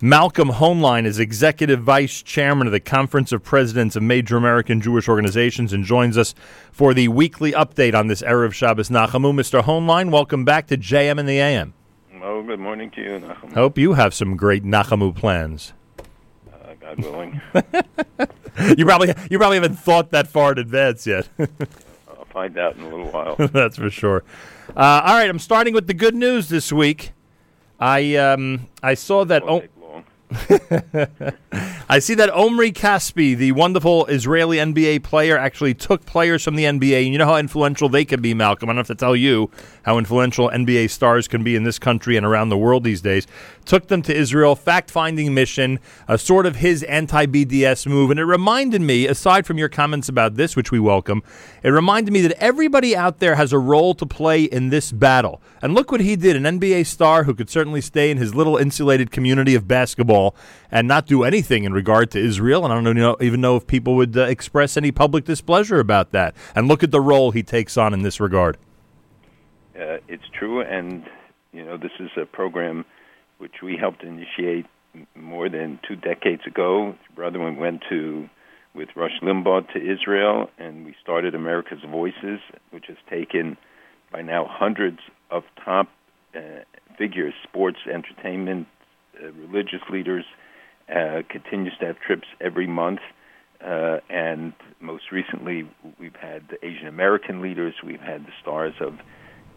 Malcolm Hoenlein is executive vice chairman of the Conference of Presidents of Major American Jewish Organizations and joins us for the weekly update on this Erev Shabbos Nachamu. Mr. Hoenlein, welcome back to JM in the AM. Oh, good morning to you, Nachamu. Hope you have some great Nachamu plans. Uh, God willing. you probably you probably haven't thought that far in advance yet. I'll find out in a little while. That's for sure. Uh, all right, I'm starting with the good news this week. I um, I saw that. Oh, take long. I see that Omri Caspi, the wonderful Israeli NBA player, actually took players from the NBA. And you know how influential they can be, Malcolm. I don't have to tell you how influential NBA stars can be in this country and around the world these days. Took them to Israel, fact finding mission, a sort of his anti BDS move. And it reminded me, aside from your comments about this, which we welcome, it reminded me that everybody out there has a role to play in this battle. And look what he did an NBA star who could certainly stay in his little insulated community of basketball and not do anything in regard to Israel. And I don't even know if people would uh, express any public displeasure about that. And look at the role he takes on in this regard. Uh, it's true, and you know this is a program which we helped initiate more than two decades ago. Brother, we went to with Rush Limbaugh to Israel, and we started America's Voices, which has taken by now hundreds of top uh, figures, sports, entertainment, uh, religious leaders. Uh, continues to have trips every month. Uh, and most recently, we've had the Asian American leaders, we've had the stars of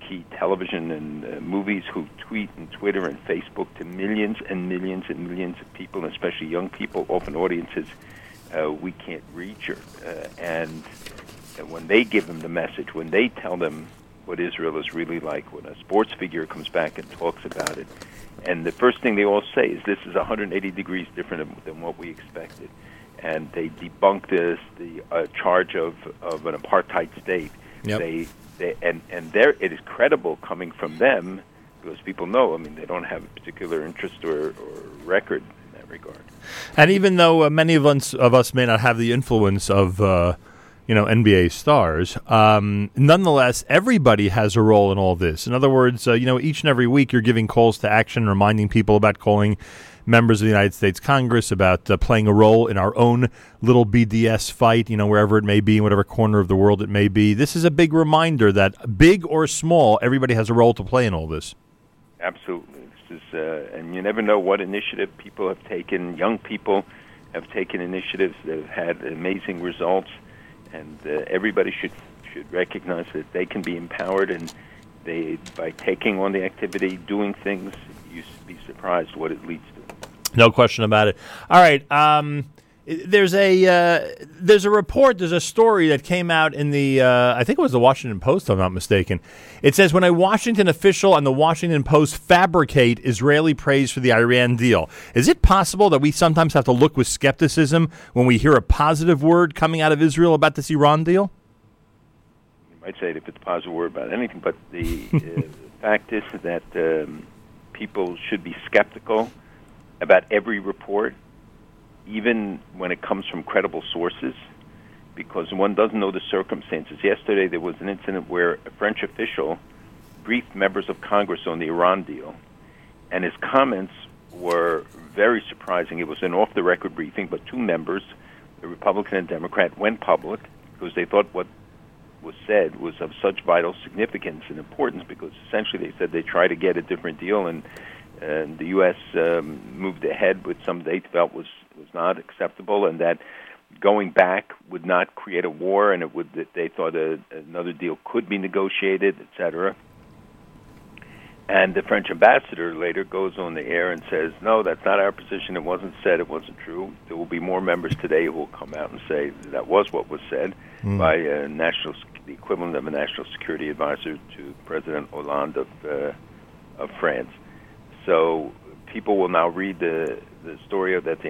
key television and uh, movies who tweet and Twitter and Facebook to millions and millions and millions of people, especially young people, often audiences uh, we can't reach. Or, uh, and when they give them the message, when they tell them what Israel is really like, when a sports figure comes back and talks about it, and the first thing they all say is this is 180 degrees different than what we expected. And they debunk this, the uh, charge of, of an apartheid state. Yep. They, they, and and there it is credible coming from them because people know. I mean, they don't have a particular interest or, or record in that regard. And even though uh, many of us, of us may not have the influence of, uh, you know, NBA stars, um, nonetheless, everybody has a role in all this. In other words, uh, you know, each and every week you're giving calls to action, reminding people about calling members of the United States Congress, about uh, playing a role in our own little BDS fight, you know, wherever it may be, in whatever corner of the world it may be. This is a big reminder that, big or small, everybody has a role to play in all this. Absolutely. This is, uh, and you never know what initiative people have taken. Young people have taken initiatives that have had amazing results, and uh, everybody should should recognize that they can be empowered, and they by taking on the activity, doing things, you be surprised what it leads to. No question about it. All right. Um, there's a uh, there's a report. There's a story that came out in the uh, I think it was the Washington Post. If I'm not mistaken. It says when a Washington official and the Washington Post fabricate Israeli praise for the Iran deal. Is it possible that we sometimes have to look with skepticism when we hear a positive word coming out of Israel about this Iran deal? You might say it if it's a positive word about anything, but the, uh, the fact is that um, people should be skeptical about every report, even when it comes from credible sources, because one doesn't know the circumstances. Yesterday, there was an incident where a French official briefed members of Congress on the Iran deal, and his comments were very surprising. It was an off the record briefing, but two members, a Republican and Democrat, went public because they thought what was said was of such vital significance and importance because essentially they said they tried to get a different deal and and the U.S. Um, moved ahead with some they felt was was not acceptable, and that going back would not create a war, and it would that they thought a, another deal could be negotiated, etc. And the French ambassador later goes on the air and says, "No, that's not our position. It wasn't said. It wasn't true. There will be more members today who will come out and say that was what was said by a national, the equivalent of a national security advisor to President Hollande of uh, of France." So people will now read the the story of that the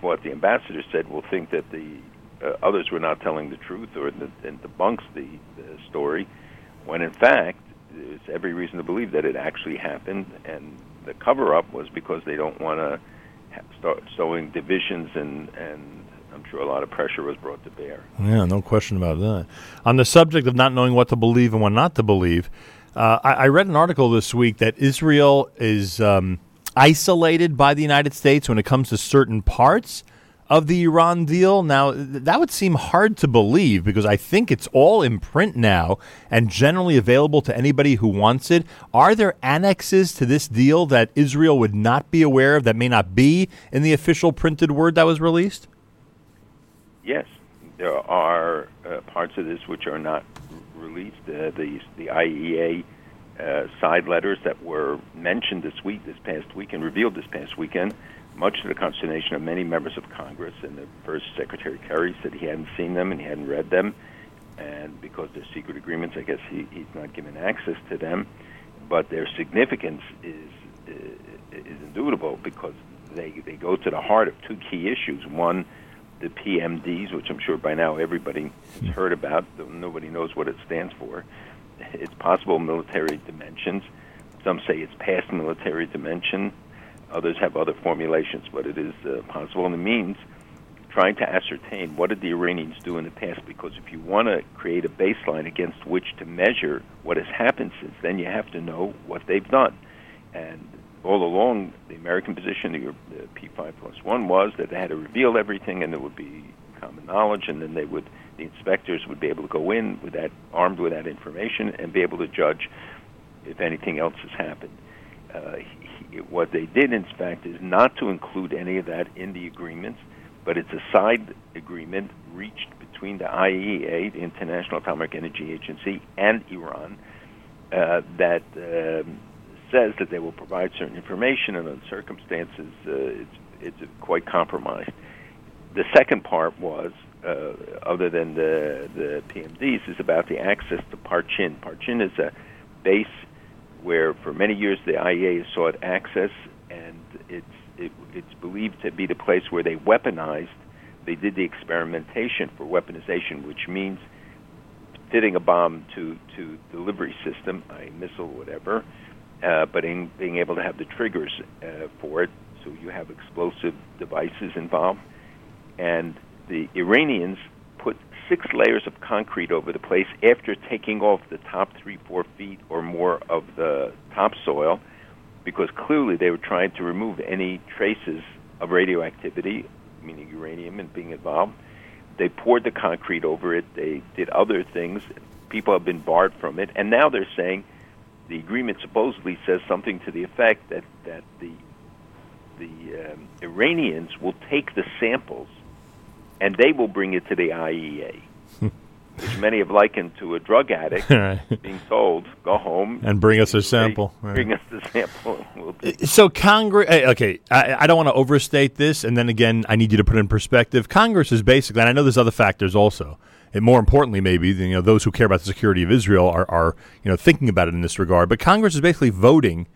what the ambassador said will think that the uh, others were not telling the truth or the, and debunks the, the story, when in fact there's every reason to believe that it actually happened, and the cover up was because they don't want to start sowing divisions and and I'm sure a lot of pressure was brought to bear. Yeah, no question about that. On the subject of not knowing what to believe and what not to believe, uh, I, I read an article this week that Israel is um, isolated by the United States when it comes to certain parts of the Iran deal. Now, that would seem hard to believe because I think it's all in print now and generally available to anybody who wants it. Are there annexes to this deal that Israel would not be aware of that may not be in the official printed word that was released? Yes, there are uh, parts of this which are not released. Uh, the the IAEA uh, side letters that were mentioned this week, this past week, and revealed this past weekend, much to the consternation of many members of Congress. And the first Secretary Kerry said he hadn't seen them and he hadn't read them, and because they're secret agreements, I guess he, he's not given access to them. But their significance is uh, is indubitable because they they go to the heart of two key issues. One the PMDs, which I'm sure by now everybody has heard about, though nobody knows what it stands for. It's possible military dimensions. Some say it's past military dimension. Others have other formulations, but it is uh, possible. And it means trying to ascertain what did the Iranians do in the past, because if you want to create a baseline against which to measure what has happened since then, you have to know what they've done. And all along, the American position, the, the P5 plus one, was that they had to reveal everything, and it would be common knowledge, and then they would, the inspectors would be able to go in with that, armed with that information, and be able to judge if anything else has happened. Uh, he, what they did, in fact, is not to include any of that in the agreements, but it's a side agreement reached between the IAEA, the International Atomic Energy Agency, and Iran uh, that. Um, says that they will provide certain information, and in circumstances, uh, it's it's quite compromised. The second part was, uh, other than the the PMDs, is about the access to Parchin. Parchin is a base where, for many years, the IAEA sought access, and it's it, it's believed to be the place where they weaponized. They did the experimentation for weaponization, which means fitting a bomb to to delivery system, a missile, whatever, uh, but in being able to have the triggers uh, for it, so you have explosive devices involved. And the Iranians put six layers of concrete over the place after taking off the top three, four feet or more of the topsoil, because clearly they were trying to remove any traces of radioactivity, meaning uranium, and being involved. They poured the concrete over it. They did other things. People have been barred from it, and now they're saying the agreement supposedly says something to the effect that that the the um, Iranians will take the samples and they will bring it to the IAEA, which many have likened to a drug addict being told, "Go home and bring us a sample." Bring us the sample. We'll so Congress, eh, okay, I, I don't want to overstate this, and then again, I need you to put it in perspective. Congress is basically, and I know there's other factors also and more importantly, maybe you know those who care about the security of Israel are, are you know thinking about it in this regard. But Congress is basically voting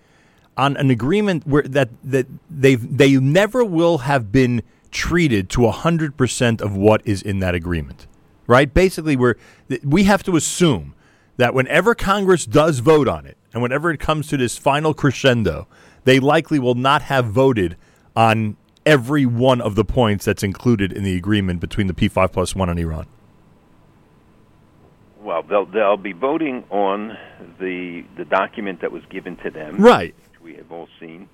on an agreement where that that they they never will have been treated to hundred percent of what is in that agreement, right? Basically, we're we have to assume that whenever Congress does vote on it, and whenever it comes to this final crescendo, they likely will not have voted on every one of the points that's included in the agreement between the P5 plus one and Iran well, they'll they'll be voting on the the document that was given to them, right? Which we have all seen.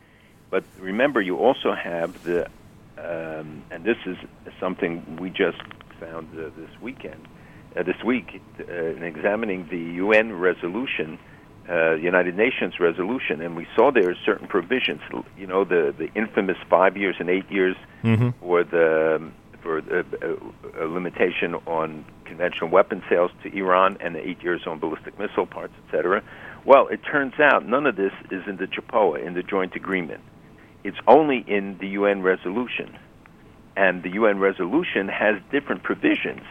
But remember, you also have the, um, and this is something we just found uh, this weekend, uh, this week, uh, in examining the UN resolution, uh, United Nations resolution, and we saw there are certain provisions. You know, the the infamous five years and eight years, mm-hmm. or the um, for a, a, a limitation on conventional weapon sales to Iran and the eight years on ballistic missile parts, etc. Well, it turns out none of this is in the JCPOA, in the joint agreement. It's only in the UN resolution. And the UN resolution has different provisions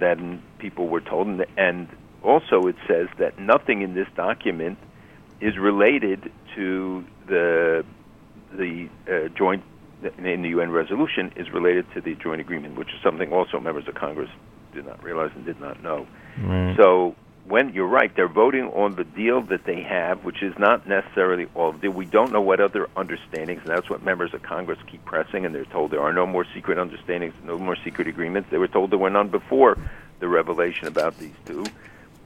than people were told. And also, it says that nothing in this document is related to the the uh, joint in the UN resolution is related to the joint agreement, which is something also members of Congress did not realize and did not know. Right. So when you're right, they're voting on the deal that they have, which is not necessarily all deal. We don't know what other understandings, and that's what members of Congress keep pressing, and they're told there are no more secret understandings, no more secret agreements. They were told there were none before the revelation about these two.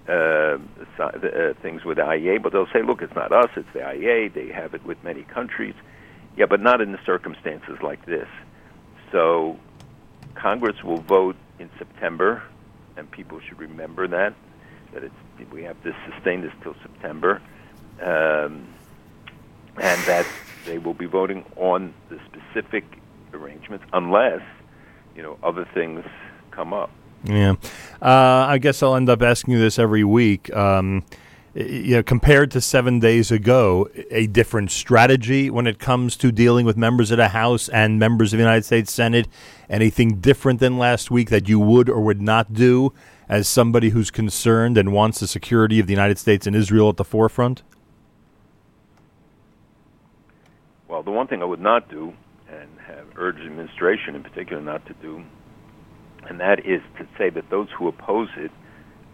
uh, uh, things with the IAEA, but they'll say, look, it's not us, it's the IAEA. They have it with many countries. Yeah, but not in the circumstances like this. So Congress will vote in September, and people should remember that that it's we have to sustain this till September, um, and that they will be voting on the specific arrangements unless you know other things come up. Yeah, uh, I guess I'll end up asking you this every week. Um, you know, compared to seven days ago, a different strategy when it comes to dealing with members of the House and members of the United States Senate? Anything different than last week that you would or would not do as somebody who's concerned and wants the security of the United States and Israel at the forefront? Well, the one thing I would not do, and have urged the administration in particular not to do, and that is to say that those who oppose it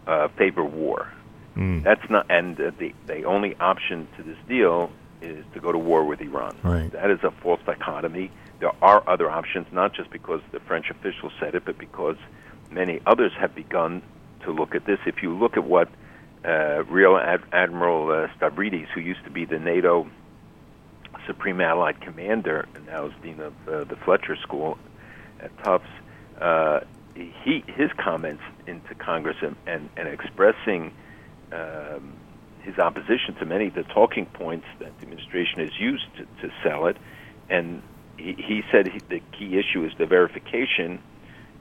uh, favor war. Mm. That's not, and uh, the the only option to this deal is to go to war with Iran. Right. That is a false dichotomy. There are other options, not just because the French officials said it, but because many others have begun to look at this. If you look at what uh, Rear Ad- Admiral uh, Stavridis, who used to be the NATO Supreme Allied Commander and now is dean of uh, the Fletcher School at Tufts, uh, he his comments into Congress and, and, and expressing um, his opposition to many of the talking points that the administration has used to, to sell it, and he, he said he, the key issue is the verification.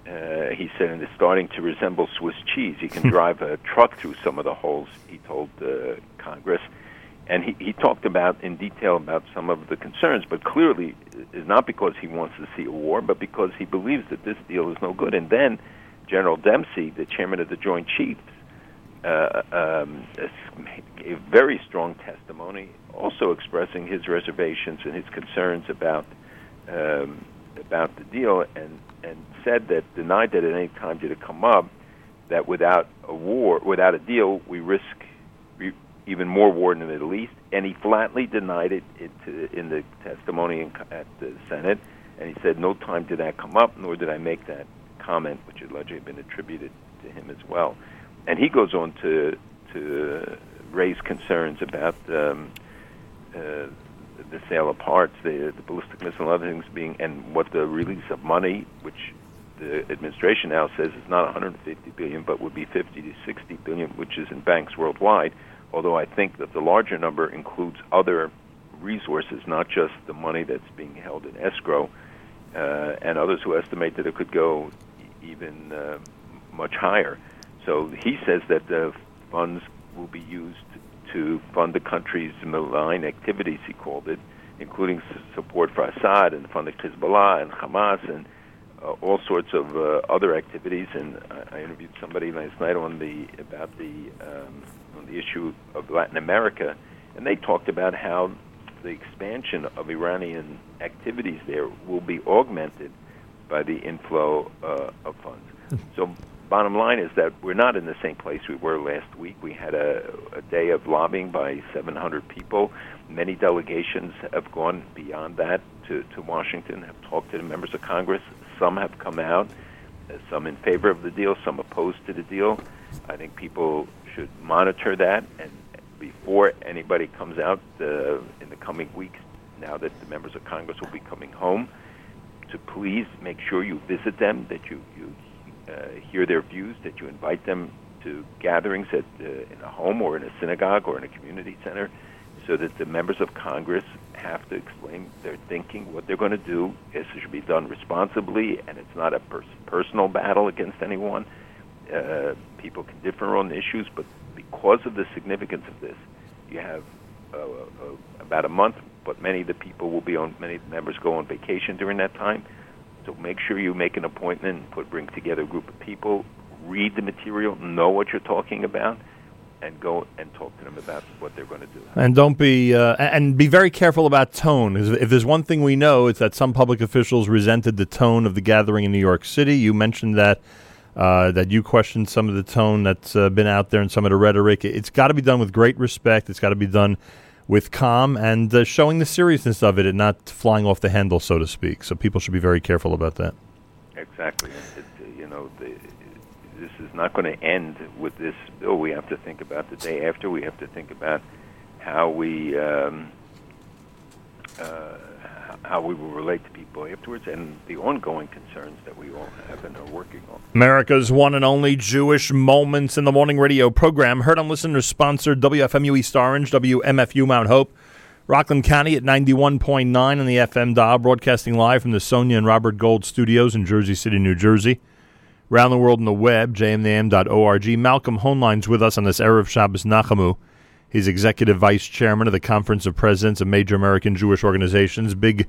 Uh, he said, and it's starting to resemble Swiss cheese. You can drive a truck through some of the holes. He told uh, Congress, and he, he talked about in detail about some of the concerns. But clearly, is not because he wants to see a war, but because he believes that this deal is no good. And then General Dempsey, the chairman of the Joint Chiefs, uh, um, gave very strong testimony, also expressing his reservations and his concerns about um, about the deal, and and said that denied that at any time did it come up that without a war, without a deal, we risk even more war in the Middle East, and he flatly denied it in the testimony at the Senate, and he said no time did that come up, nor did I make that comment, which had allegedly been attributed to him as well. And he goes on to to raise concerns about um, uh, the sale of parts, the, the ballistic missile, and other things being, and what the release of money, which the administration now says is not 150 billion, but would be 50 to 60 billion, which is in banks worldwide. Although I think that the larger number includes other resources, not just the money that's being held in escrow, uh, and others who estimate that it could go even uh, much higher. So he says that the funds will be used to fund the country's malign activities, he called it, including support for Assad and funding Hezbollah and Hamas and uh, all sorts of uh, other activities. And I, I interviewed somebody last night on the about the um, on the issue of Latin America, and they talked about how the expansion of Iranian activities there will be augmented by the inflow uh, of funds. So bottom line is that we're not in the same place we were last week. We had a, a day of lobbying by 700 people. Many delegations have gone beyond that to, to Washington, have talked to the members of Congress. Some have come out, some in favor of the deal, some opposed to the deal. I think people should monitor that, and before anybody comes out uh, in the coming weeks, now that the members of Congress will be coming home, to please make sure you visit them, that you, you hear their views, that you invite them to gatherings at uh, in a home or in a synagogue or in a community center, so that the members of Congress have to explain their thinking, what they're going to do. This should be done responsibly, and it's not a pers- personal battle against anyone. Uh, people can differ on issues, but because of the significance of this, you have uh, uh, about a month. But many of the people will be on. Many members go on vacation during that time. So make sure you make an appointment and put bring together a group of people, read the material, know what you're talking about, and go and talk to them about what they're going to do. And don't be uh, and be very careful about tone. If there's one thing we know, it's that some public officials resented the tone of the gathering in New York City. You mentioned that. Uh, that you questioned some of the tone that's uh, been out there and some of the rhetoric. It's got to be done with great respect. It's got to be done with calm and uh, showing the seriousness of it and not flying off the handle, so to speak. So people should be very careful about that. Exactly. It, you know, the, this is not going to end with this bill. We have to think about the day after. We have to think about how we um, uh, how we will relate to people afterwards, and the ongoing concerns that we all have and are working on. America's one and only Jewish Moments in the Morning radio program, heard on listener sponsored WFMU East Orange, WMFU Mount Hope. Rockland County at 91.9 on the FM dial, broadcasting live from the Sonia and Robert Gold studios in Jersey City, New Jersey. Around the world on the web, jmnam.org. Malcolm Hoenlein's with us on this Erev Shabbos Nachamu. He's executive vice chairman of the Conference of Presidents of Major American Jewish Organizations. Big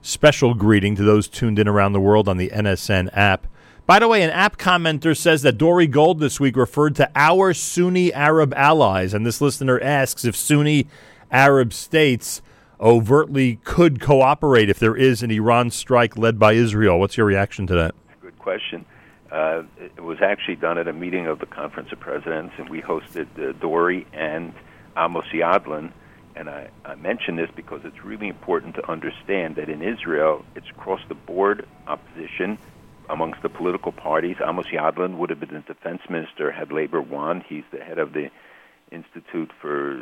special greeting to those tuned in around the world on the NSN app. By the way, an app commenter says that Dore Gold this week referred to our Sunni Arab allies, and this listener asks if Sunni Arab states overtly could cooperate if there is an Iran strike led by Israel. What's your reaction to that? Good question. Uh, it was actually done at a meeting of the Conference of Presidents, and we hosted uh, Dore and Amos Yadlin. And I, I mention this because it's really important to understand that in Israel, it's across the board opposition amongst the political parties. Amos Yadlin would have been the defense minister had labor won. He's the head of the Institute for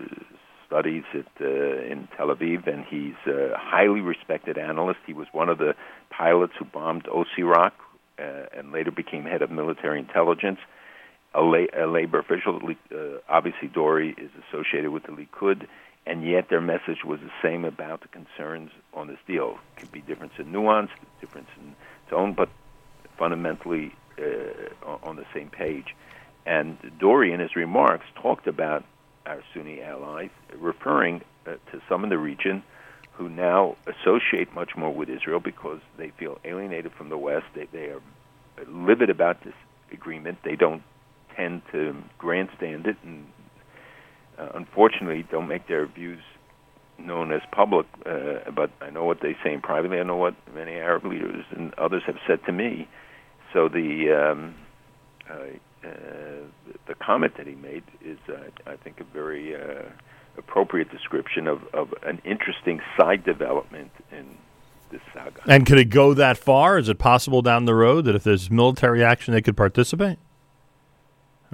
studies at uh, in Tel Aviv, and he's a highly respected analyst. He was one of the pilots who bombed Osirak, uh, and later became head of military intelligence. A, la- a labor official, uh, obviously Dore is associated with the Likud, and yet their message was the same about the concerns on this deal. It could be difference in nuance, difference in tone, but fundamentally uh, on the same page. And Dore, in his remarks, talked about our Sunni allies, referring uh, to some in the region who now associate much more with Israel because they feel alienated from the West. They, they are livid about this agreement. They don't tend to grandstand it, and uh, unfortunately, don't make their views known as public. Uh, but I know what they say in privately. I know what many Arab leaders and others have said to me. So the um, uh, uh, the comment that he made is, uh, I think, a very uh, appropriate description of, of an interesting side development in this saga. And could it go that far? Is it possible down the road that if there's military action, they could participate?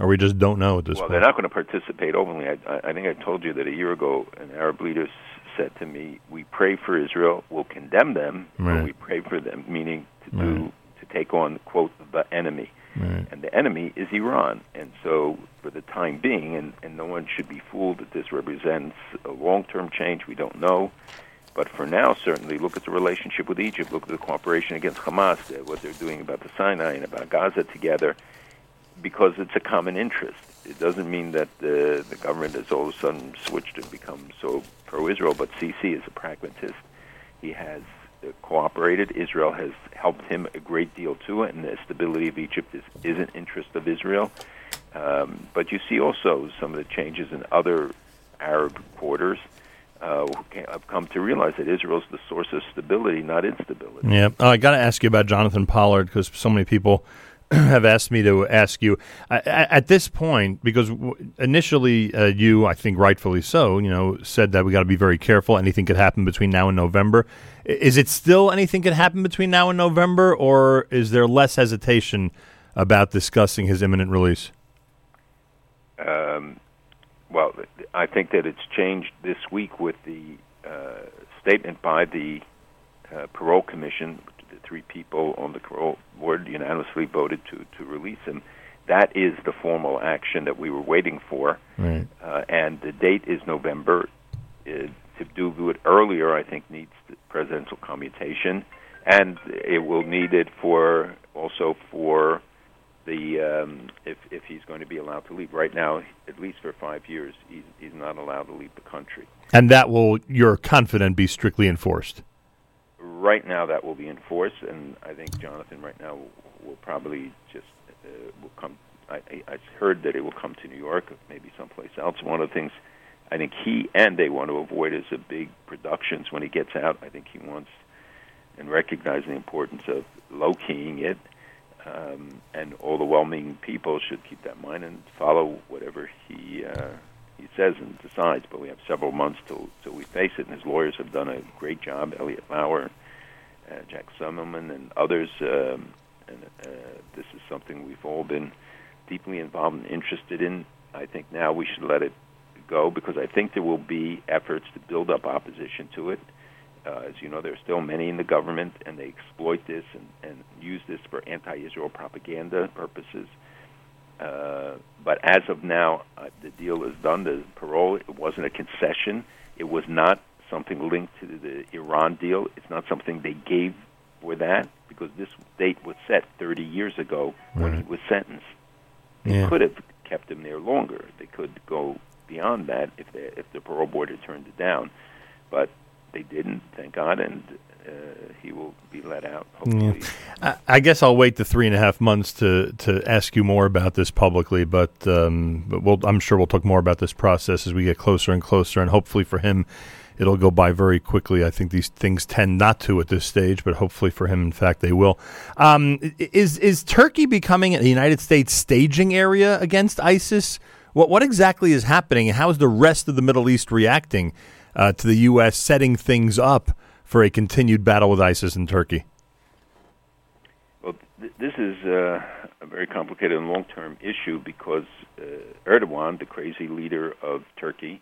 Or we just don't know at this well, point? they're not going to participate openly. I, I think I told you that a year ago, an Arab leader said to me, "We pray for Israel. We'll condemn them, right. but we pray for them," meaning to right. do to take on quote the enemy. Right. And the enemy is Iran. And so, for the time being, and, and no one should be fooled that this represents a long term change, we don't know. But for now, certainly, look at the relationship with Egypt, look at the cooperation against Hamas, uh, what they're doing about the Sinai and about Gaza together, because it's a common interest. It doesn't mean that the, the government has all of a sudden switched and become so pro Israel, but Sisi is a pragmatist. He has cooperated. Israel has helped him a great deal too, and the stability of Egypt is, is an interest of Israel. Um, but you see also some of the changes in other Arab quarters uh, have come to realize that Israel is the source of stability, not instability. Yeah, uh, I got to ask you about Jonathan Pollard because so many people have asked me to ask you uh, at this point because initially uh, you, I think rightfully so, you know, said that we got to be very careful. Anything could happen between now and November. Is it still anything could happen between now and November, or is there less hesitation about discussing his imminent release? Um, well, I think that it's changed this week with the uh, statement by the uh, parole commission three people on the board unanimously voted to, to release him. That is the formal action that we were waiting for. Right. Uh, and the date is November. Uh, to do it earlier, I think, needs presidential commutation. And it will need it for also for the um, if if he's going to be allowed to leave. Right now, at least for five years, he's he's not allowed to leave the country. And that will, you're confident, be strictly enforced right now that will be enforced, and I think Jonathan right now will, will probably just uh, will come. I, I heard that it will come to New York, maybe someplace else. One of the things I think he and they want to avoid is a big productions when he gets out. I think he wants and recognize the importance of low keying it. Um, and all the well-meaning people should keep that in mind and follow whatever he uh, he says and decides. But we have several months till till we face it, and his lawyers have done a great job. Eliot Lauer uh, Jacques Semmelman and others. Um, and uh, this is something we've all been deeply involved and interested in. I think now we should let it go because I think there will be efforts to build up opposition to it. Uh, as you know, there are still many in the government, and they exploit this and, and use this for anti-Israel propaganda purposes. Uh, but as of now, uh, the deal is done. The parole it wasn't a concession. It was not something linked to the Iran deal. It's not something they gave for that because this date was set 30 years ago when he was sentenced. They Yeah. could have kept him there longer. They could go beyond that if they, if the parole board had turned it down, but they didn't. Thank God, and uh, he will be let out. Hopefully, I, I guess I'll wait the three and a half months to, to ask you more about this publicly, but um, but we'll, I'm sure we'll talk more about this process as we get closer and closer, and hopefully for him, it'll go by very quickly. I think these things tend not to at this stage, but hopefully for him, in fact, they will. Um, is is Turkey becoming a United States staging area against ISIS? What what exactly is happening, and how is the rest of the Middle East reacting uh, to the U.S. setting things up for a continued battle with ISIS in Turkey? Well, th- this is uh, a very complicated and long-term issue because uh, Erdogan, the crazy leader of Turkey,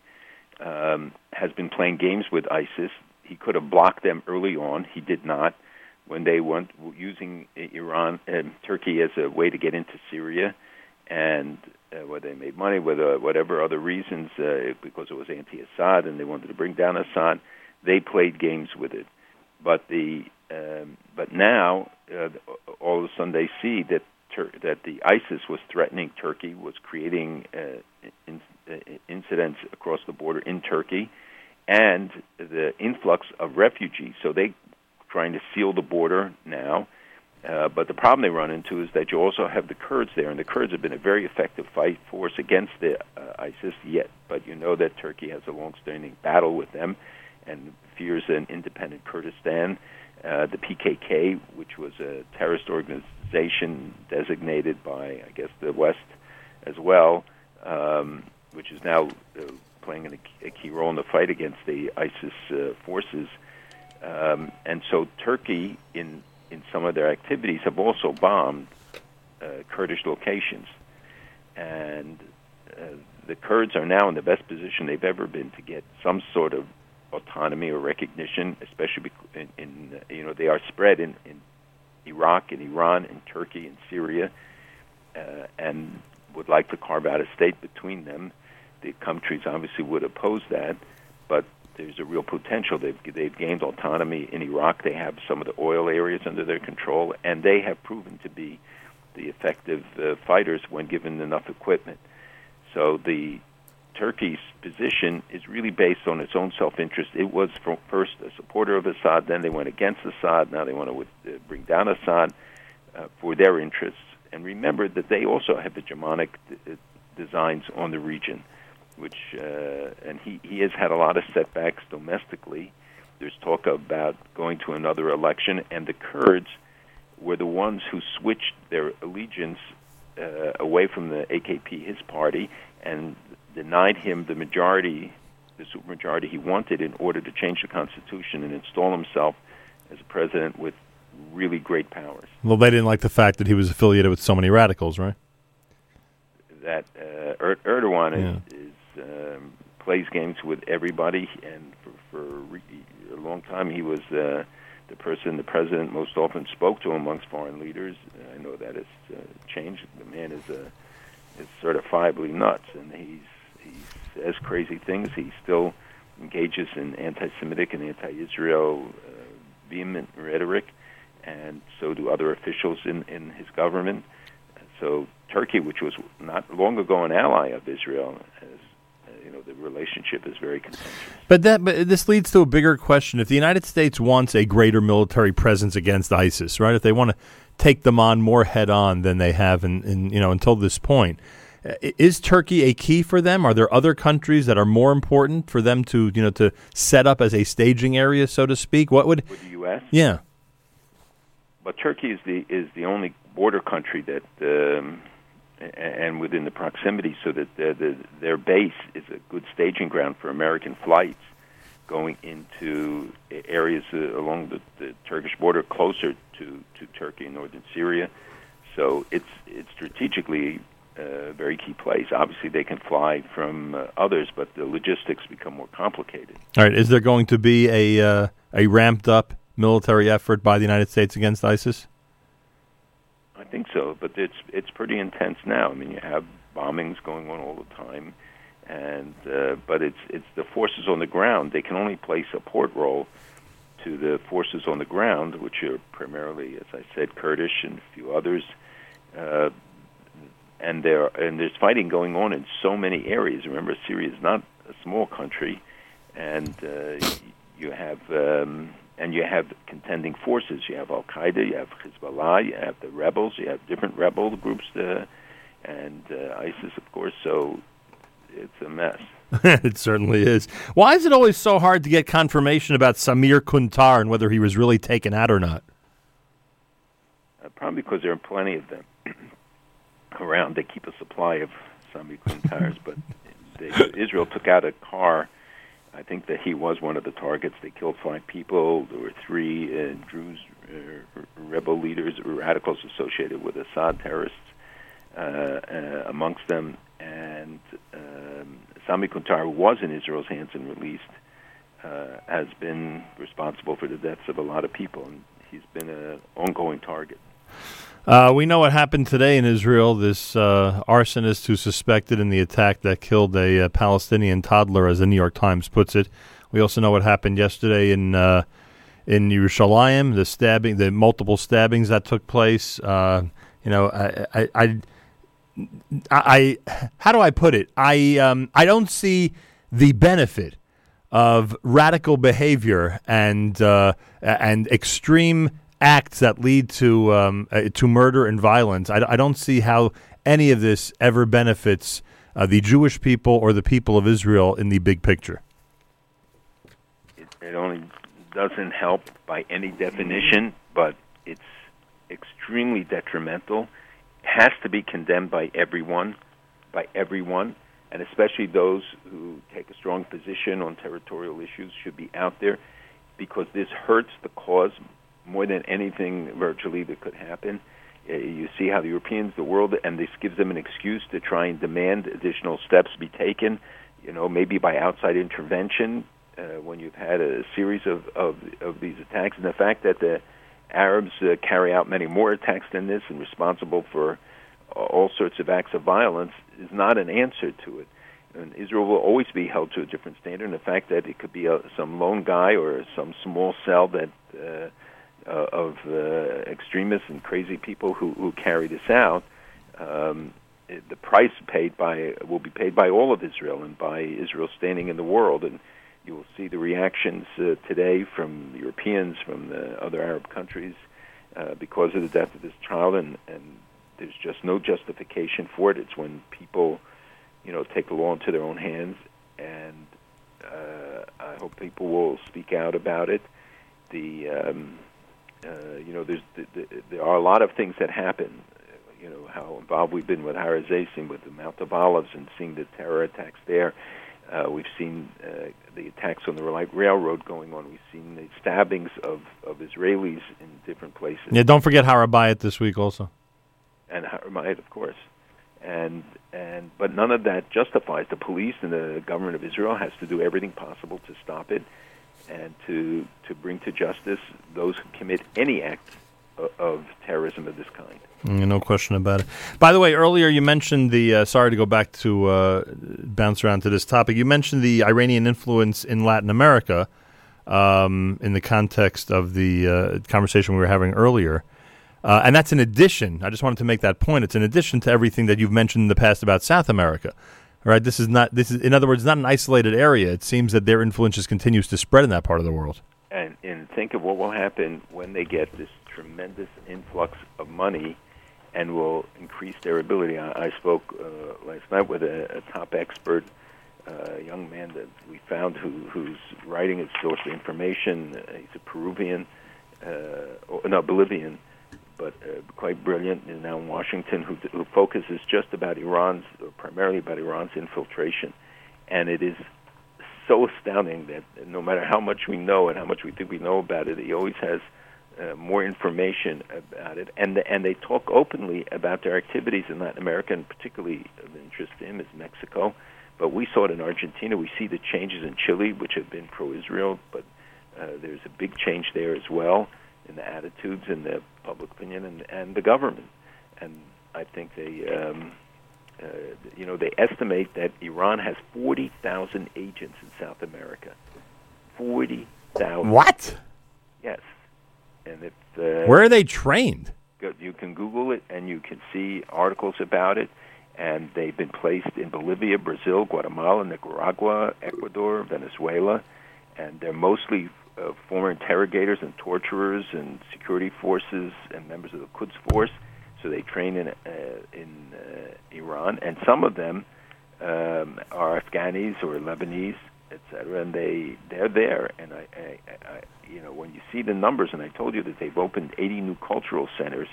um, has been playing games with ISIS. He could have blocked them early on. He did not. When they went using Iran and Turkey as a way to get into Syria, and uh, they made money, whether whatever other reasons, uh, because it was anti-Assad and they wanted to bring down Assad, they played games with it. But the um, but now uh, all of a sudden they see that Tur- that the ISIS was threatening Turkey, was creating uh, in, uh, incidents across the border in Turkey, and the influx of refugees. So they trying to seal the border now. Uh, but the problem they run into is that you also have the Kurds there, and the Kurds have been a very effective fight force against the uh, ISIS yet. But you know that Turkey has a long-standing battle with them, and fears an independent Kurdistan. Uh, the PKK, which was a terrorist organization designated by, I guess, the West as well, um, which is now uh, playing a, a key role in the fight against the ISIS uh, forces. Um, and so Turkey, in in some of their activities, have also bombed uh, Kurdish locations, and uh, the Kurds are now in the best position they've ever been to get some sort of autonomy or recognition, especially in, in uh, you know they are spread in, in Iraq and Iran and Turkey and Syria, uh, and would like to carve out a state between them. The countries obviously would oppose that, but there's a real potential. They've they've gained autonomy in Iraq. They have some of the oil areas under their control, and they have proven to be the effective uh, fighters when given enough equipment. So the Turkey's position is really based on its own self-interest. It was first a supporter of Assad, then they went against Assad. Now they want to uh, bring down Assad uh, for their interests. And remember that they also have hegemonic d- designs on the region, which uh, and he he has had a lot of setbacks domestically. There's talk about going to another election, and the Kurds were the ones who switched their allegiance uh, away from the AKP, his party, and denied him the majority, the supermajority he wanted, in order to change the constitution and install himself as a president with really great powers. Well, they didn't like the fact that he was affiliated with so many radicals, right? That uh, er- Erdogan is, is um, plays games with everybody, and for, for re- a long time he was uh, the person the president most often spoke to amongst foreign leaders. I know that has uh, changed. The man is uh, is certifiably nuts, and he's he says crazy things. He still engages in anti-Semitic and anti-Israel uh, vehement rhetoric, and so do other officials in in his government. So Turkey, which was not long ago an ally of Israel, has uh, you know the relationship is very contentious. But that, but this leads to a bigger question: If the United States wants a greater military presence against ISIS, right? If they want to take them on more head on than they have, in, in you know, until this point, is Turkey a key for them? Are there other countries that are more important for them to, you know, to set up as a staging area, so to speak? What would? With the U.S., Yeah, but Turkey is the is the only border country that, um, and within the proximity, so that the, the, their base is a good staging ground for American flights going into areas uh, along the, the Turkish border closer to, to Turkey and northern Syria. So it's it's strategically a very key place. Obviously, they can fly from uh, others, but the logistics become more complicated. All right, is there going to be a uh, a ramped up military effort by the United States against ISIS? I think so, but it's it's pretty intense now. I mean, you have bombings going on all the time, and uh, but it's it's the forces on the ground. They can only play support role to the forces on the ground, which are primarily, as I said, Kurdish and a few others. And there and there's fighting going on in so many areas. Remember, Syria is not a small country, and uh, you have um, and you have contending forces. You have Al Qaeda, you have Hezbollah, you have the rebels, you have different rebel groups, uh, and uh, ISIS, of course. So it's a mess. it certainly is. Why is it always so hard to get confirmation about Samir Kuntar and whether he was really taken out or not? Uh, probably because there are plenty of them around. They keep a supply of Samir Kuntars, but they, Israel took out a car. I think that he was one of the targets. They killed five people. There were three uh, Druze uh, rebel leaders, radicals associated with Assad terrorists uh, uh amongst them, and um, Sami Kuntar, was in Israel's hands and released, uh, has been responsible for the deaths of a lot of people, and he's been an ongoing target. Uh, we know what happened today in Israel. This uh, arsonist who's suspected in the attack that killed a, uh, Palestinian toddler, as the New York Times puts it. We also know what happened yesterday in uh, in Yerushalayim, the stabbing, the multiple stabbings that took place. Uh, you know, I, I, I I, how do I put it? I um, I don't see the benefit of radical behavior and uh, and extreme acts that lead to um, uh, to murder and violence. I, I, don't see how any of this ever benefits uh, the Jewish people or the people of Israel in the big picture. It, it only doesn't help by any definition, but it's extremely detrimental It has to be condemned by everyone, by everyone, and especially those who take a strong position on territorial issues should be out there because this hurts the cause more than anything virtually that could happen. Uh, you see how the Europeans, the world, and this gives them an excuse to try and demand additional steps be taken. You know, maybe by outside intervention uh, when you've had a series of, of of these attacks, and the fact that the Arabs uh, carry out many more attacks than this and responsible for uh, all sorts of acts of violence is not an answer to it. And Israel will always be held to a different standard. And the fact that it could be a, some lone guy or some small cell that uh, uh, of uh, extremists and crazy people who, who carry this out, um, the price paid by will be paid by all of Israel and by Israel standing in the world. And you will see the reactions uh, today from Europeans, from the other Arab countries, uh, because of the death of this child, and, and there's just no justification for it. It's when people, you know, take the law into their own hands, and uh, I hope people will speak out about it. The, um, uh, you know, there's the, the, there are a lot of things that happen. You know how involved we've been with Har HaZeisim, with the Mount of Olives, and seeing the terror attacks there uh, we've seen uh, the attacks on the railroad going on. We've seen the stabbings of, of Israelis in different places. Yeah, don't forget Har HaBayit this week also. And Har HaBayit, of course. And and but none of that justifies the police and the government of Israel has to do everything possible to stop it and to to bring to justice those who commit any act of terrorism of this kind. Mm, no question about it. By the way, earlier you mentioned the. Uh, sorry to go back to uh, bounce around to this topic. You mentioned the Iranian influence in Latin America um, in the context of the uh, conversation we were having earlier. Uh, and that's in addition. I just wanted to make that point. It's in addition to everything that you've mentioned in the past about South America. Right, this is not. This is, in other words, not an isolated area. It seems that their influence just continues to spread in that part of the world. And, and think of what will happen when they get this tremendous influx of money and will increase their ability. I, I spoke uh, last night with a, a top expert, uh, a young man that we found who, who's writing his source of information. Uh, he's a Peruvian, uh, or, no, Bolivian, but uh, quite brilliant. Is now in Washington, who, who focuses just about Iran's, primarily about Iran's infiltration, and it is so astounding that no matter how much we know and how much we think we know about it, he always has uh, more information about it, and the, and they talk openly about their activities in Latin America, and particularly of interest to him is Mexico. But we saw it in Argentina. We see the changes in Chile, which have been pro-Israel, but uh, there's a big change there as well in the attitudes and the public opinion and, and the government. And I think they, um, uh, you know, they estimate that Iran has 40,000 agents in South America. 40,000. What? Yes. And if uh, Where are they trained? you can Google it and you can see articles about it. And they've been placed in Bolivia, Brazil, Guatemala, Nicaragua, Ecuador, Venezuela, and they're mostly uh, former interrogators and torturers and security forces and members of the Quds Force. So they train in uh, in uh, Iran, and some of them um, are Afghanis or Lebanese, etc. And they they're there. And I, I, I, you know, when you see the numbers, and I told you that they've opened 80 new cultural centers,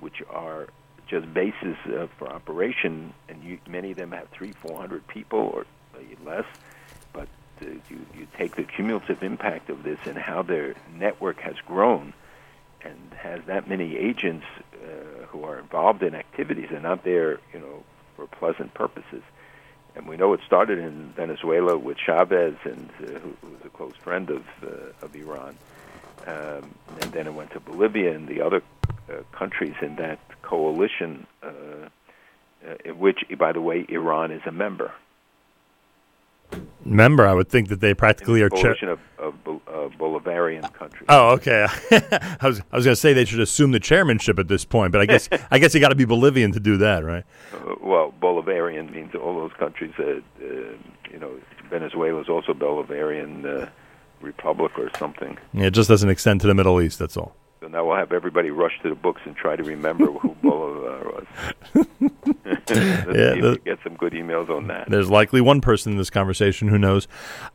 which are just bases uh, for operation, and you, many of them have three, four hundred people or less. But you, you take the cumulative impact of this and how their network has grown and has that many agents uh, who are involved in activities and not there, you know, for pleasant purposes. And we know it started in Venezuela with Chavez, and uh, who, who was a close friend of uh, of Iran. Um, and then it went to Bolivia and the other uh, countries in that coalition, uh, uh, in which, by the way, Iran is a member. Member, I would think that they practically are. the Cha- coalition of, of uh, Bolivarian countries. oh, okay. I was I was going to say they should assume the chairmanship at this point, but I guess I guess you got to be Bolivian to do that, right? Uh, well, Bolivarian means all those countries. that uh, you know, Venezuela is also Bolivarian uh, Republic or something. Yeah, it just doesn't extend to the Middle East. That's all. So now we'll have everybody rush to the books and try to remember who Bolivar was. Yeah, the- get some good emails on that. There's likely one person in this conversation who knows.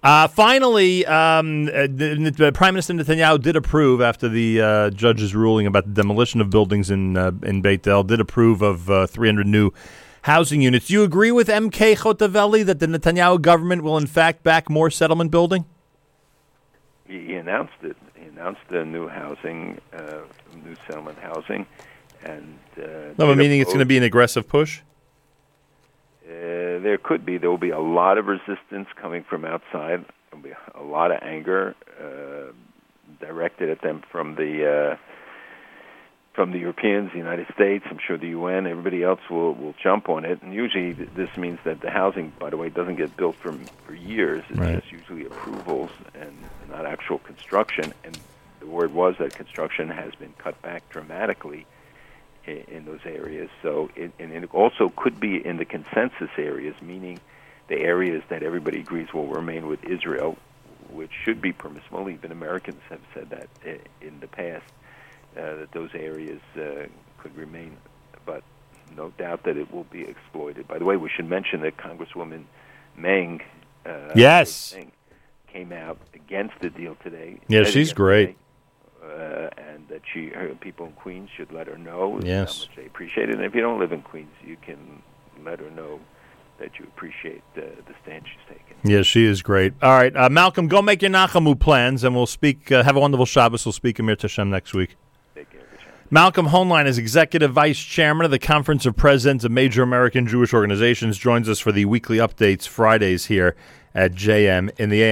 Uh, finally, um, uh, the, the Prime Minister Netanyahu did approve after the uh, judge's ruling about the demolition of buildings in uh, in Beit El. Did approve of uh, 300 new housing units. Do you agree with MK Hotovely that the Netanyahu government will in fact back more settlement building? He, he announced it. Announced the new housing, uh, new settlement housing, and uh, No, but meaning it's going to be an aggressive push. Uh, there could be. There will be a lot of resistance coming from outside. There'll be a lot of anger uh, directed at them from the uh, from the Europeans, the United States. I'm sure the UN, everybody else will will jump on it. And usually, this means that the housing, by the way, doesn't get built for for years. It's Right. just usually approvals and not actual construction. And the word was that construction has been cut back dramatically in, in those areas. So, it, and it also could be in the consensus areas, meaning the areas that everybody agrees will remain with Israel, which should be permissible. Even Americans have said that in the past that those areas uh, could remain, but no doubt that it will be exploited. By the way, we should mention that Congresswoman Meng, uh, Yes. Meng came out against the deal today. Yeah, she's great. Uh, and that she, her people in Queens should let her know Yes. how much they appreciate it. And if you don't live in Queens, you can let her know that you appreciate uh, the stand she's taken. Yes, she is great. All right, uh, Malcolm, go make your Nachamu plans, and we'll speak. Uh, have a wonderful Shabbos. We'll speak Amir Tashem next week. Malcolm Hoenlein is Executive Vice Chairman of the Conference of Presidents of Major American Jewish Organizations. Joins us for the weekly updates Fridays here at JM in the AM.